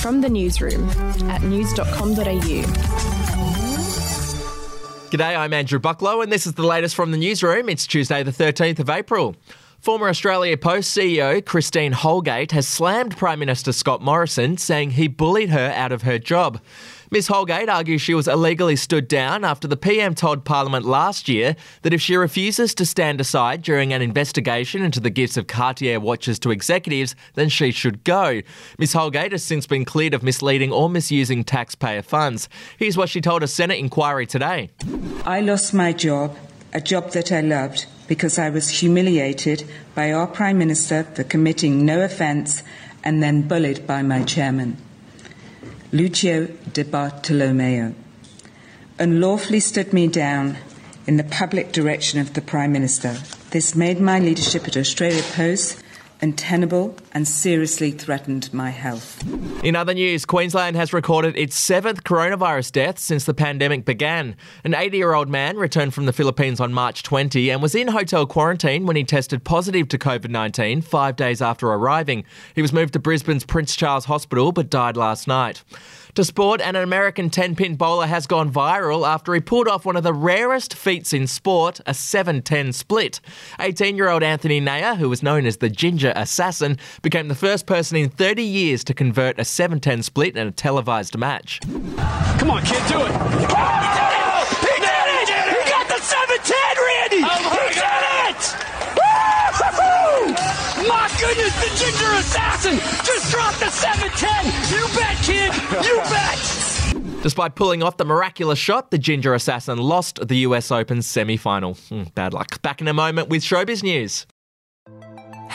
From the newsroom at news.com.au. G'day, I'm Andrew Bucklow, and this is the latest from the newsroom. It's Tuesday, the 13th of April. Former Australia Post CEO Christine Holgate has slammed Prime Minister Scott Morrison, saying he bullied her out of her job. Ms Holgate argues she was illegally stood down after the PM told Parliament last year that if she refuses to stand aside during an investigation into the gifts of Cartier watches to executives, then she should go. Ms Holgate has since been cleared of misleading or misusing taxpayer funds. Here's what she told a Senate inquiry today. I lost my job, a job that I loved, because I was humiliated by our Prime Minister for committing no offence and then bullied by my chairman. Lucio Di Bartolomeo, unlawfully stood me down in the public direction of the Prime Minister. This made my leadership at Australia Post untenable and seriously threatened my health. In other news, Queensland has recorded its seventh coronavirus death since the pandemic began. An 80 year old man returned from the Philippines on March 20 and was in hotel quarantine when he tested positive to COVID 19 five days after arriving. He was moved to Brisbane's Prince Charles Hospital but died last night. To sport, and an American 10 pin bowler has gone viral after he pulled off one of the rarest feats in sport, a 7 10 split. 18 year old Anthony Neuer, who was known as the Ginger Assassin, became the first person in 30 years to convert a 7 10 split in a televised match. Come on, kid, do it. It! Goodness, the ginger assassin just dropped the 710! You bet, kid! You bet! Despite pulling off the miraculous shot, the Ginger Assassin lost the US Open semi final. Hmm, bad luck. Back in a moment with Showbiz News.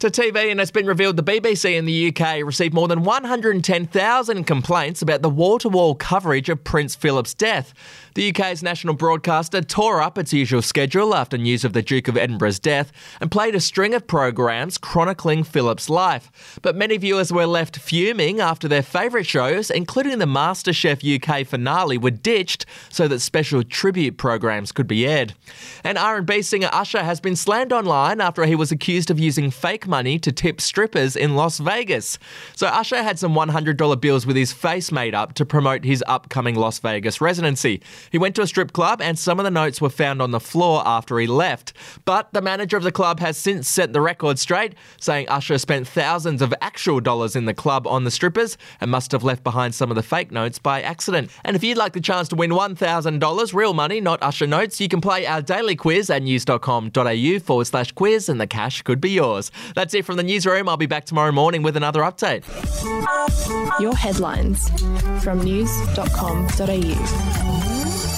To TV, and it's been revealed the BBC in the UK received more than 110,000 complaints about the wall to wall coverage of Prince Philip's death. The UK's national broadcaster tore up its usual schedule after news of the Duke of Edinburgh's death and played a string of programmes chronicling Philip's life. But many viewers were left fuming after their favourite shows, including the MasterChef UK finale, were ditched so that special tribute programmes could be aired. And R&B singer Usher has been slammed online after he was accused of using fake money to tip strippers in Las Vegas. So Usher had some $100 bills with his face made up to promote his upcoming Las Vegas residency. He went to a strip club and some of the notes were found on the floor after he left. But the manager of the club has since set the record straight, saying Usher spent thousands of actual dollars in the club on the strippers and must have left behind some of the fake notes by accident. And if you'd like the chance to win $1,000, real money, not Usher notes, you can play our daily quiz at news.com.au forward slash quiz and the cash could be yours. That's it from the newsroom. I'll be back tomorrow morning with another update. Your headlines from news.com.au.